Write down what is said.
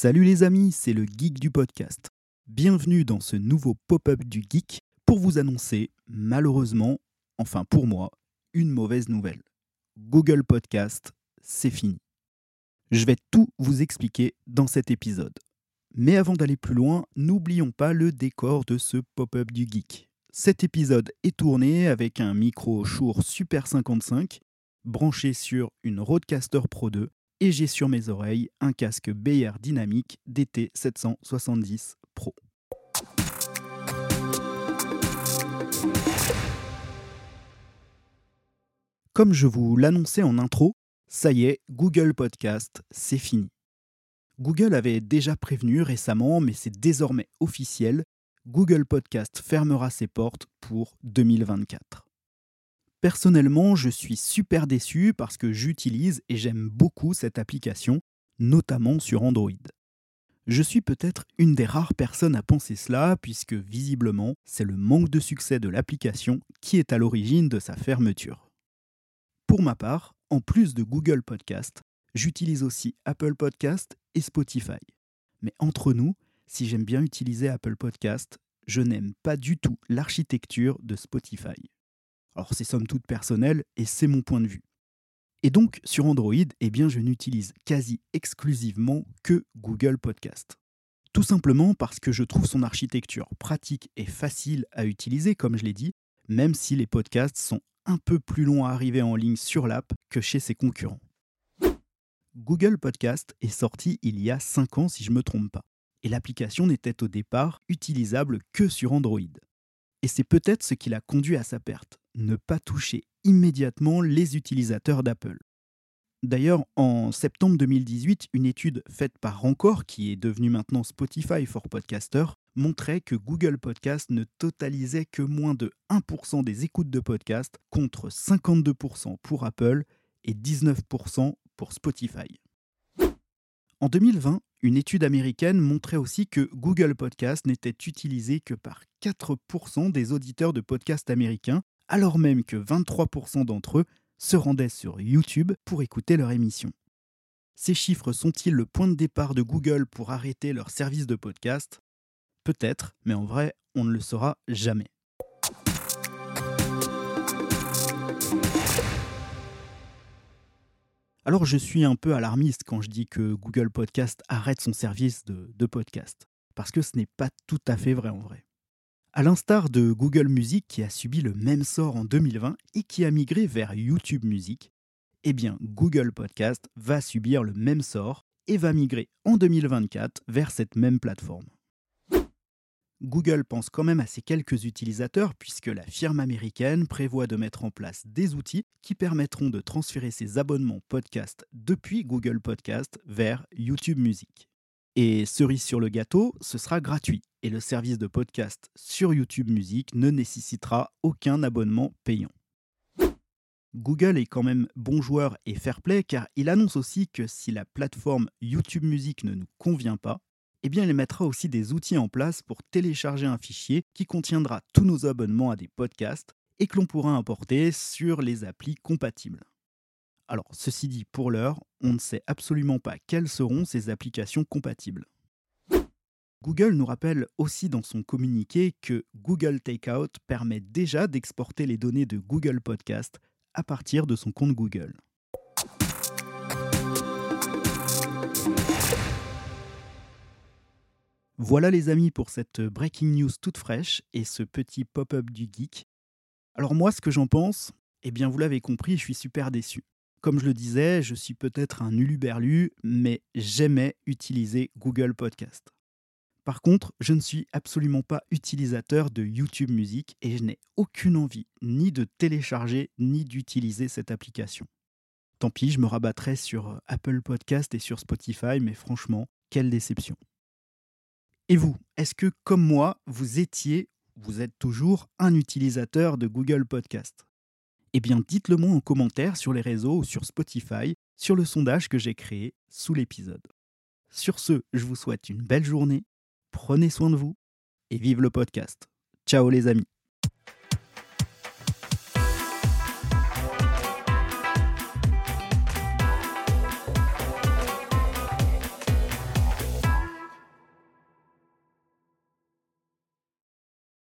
Salut les amis, c'est le geek du podcast. Bienvenue dans ce nouveau pop-up du geek pour vous annoncer, malheureusement, enfin pour moi, une mauvaise nouvelle. Google Podcast, c'est fini. Je vais tout vous expliquer dans cet épisode. Mais avant d'aller plus loin, n'oublions pas le décor de ce pop-up du geek. Cet épisode est tourné avec un micro Shure Super 55 branché sur une Rodecaster Pro 2 et j'ai sur mes oreilles un casque BR dynamique DT770 Pro. Comme je vous l'annonçais en intro, ça y est, Google Podcast, c'est fini. Google avait déjà prévenu récemment, mais c'est désormais officiel, Google Podcast fermera ses portes pour 2024. Personnellement, je suis super déçu parce que j'utilise et j'aime beaucoup cette application, notamment sur Android. Je suis peut-être une des rares personnes à penser cela, puisque visiblement, c'est le manque de succès de l'application qui est à l'origine de sa fermeture. Pour ma part, en plus de Google Podcast, j'utilise aussi Apple Podcast et Spotify. Mais entre nous, si j'aime bien utiliser Apple Podcast, je n'aime pas du tout l'architecture de Spotify. Alors c'est somme toute personnel et c'est mon point de vue. Et donc sur Android, eh bien je n'utilise quasi exclusivement que Google Podcast. Tout simplement parce que je trouve son architecture pratique et facile à utiliser, comme je l'ai dit, même si les podcasts sont un peu plus longs à arriver en ligne sur l'app que chez ses concurrents. Google Podcast est sorti il y a 5 ans si je ne me trompe pas, et l'application n'était au départ utilisable que sur Android. Et c'est peut-être ce qui l'a conduit à sa perte, ne pas toucher immédiatement les utilisateurs d'Apple. D'ailleurs, en septembre 2018, une étude faite par Encore, qui est devenue maintenant Spotify for Podcasters, montrait que Google Podcast ne totalisait que moins de 1% des écoutes de podcast contre 52% pour Apple et 19% pour Spotify. En 2020, une étude américaine montrait aussi que Google Podcast n'était utilisé que par 4% des auditeurs de podcasts américains, alors même que 23% d'entre eux se rendaient sur YouTube pour écouter leur émission. Ces chiffres sont-ils le point de départ de Google pour arrêter leur service de podcast? Peut-être, mais en vrai, on ne le saura jamais. Alors je suis un peu alarmiste quand je dis que Google Podcast arrête son service de, podcast, parce que ce n'est pas tout à fait vrai en vrai. À l'instar de Google Music qui a subi le même sort en 2020 et qui a migré vers YouTube Music, eh Google Podcast va subir le même sort et va migrer en 2024 vers cette même plateforme. Google pense quand même à ses quelques utilisateurs puisque la firme américaine prévoit de mettre en place des outils qui permettront de transférer ses abonnements podcast depuis Google Podcast vers YouTube Music. Et cerise sur le gâteau, ce sera gratuit et le service de podcast sur YouTube Music ne nécessitera aucun abonnement payant. Google est quand même bon joueur et fair play car il annonce aussi que si la plateforme YouTube Music ne nous convient pas, eh bien, il mettra aussi des outils en place pour télécharger un fichier qui contiendra tous nos abonnements à des podcasts et que l'on pourra importer sur les applis compatibles. Alors, ceci dit, pour l'heure, on ne sait absolument pas quelles seront ces applications compatibles. Google nous rappelle aussi dans son communiqué que Google Takeout permet déjà d'exporter les données de Google Podcast à partir de son compte Google. Voilà les amis pour cette breaking news toute fraîche et ce petit pop-up du geek. Alors moi ce que j'en pense, eh bien vous l'avez compris, je suis super déçu. Comme je le disais, je suis peut-être un uluberlu, mais j'aimais utiliser Google Podcast. Par contre, je ne suis absolument pas utilisateur de YouTube Music et je n'ai aucune envie ni de télécharger ni d'utiliser cette application. Tant pis, je me rabattrai sur Apple Podcast et sur Spotify, mais franchement, quelle déception. Et vous, est-ce que comme moi, vous étiez, vous êtes toujours un utilisateur de Google Podcast? Eh bien, dites-le moi en commentaire sur les réseaux ou sur Spotify, sur le sondage que j'ai créé sous l'épisode. Sur ce, je vous souhaite une belle journée, prenez soin de vous et vive le podcast. Ciao les amis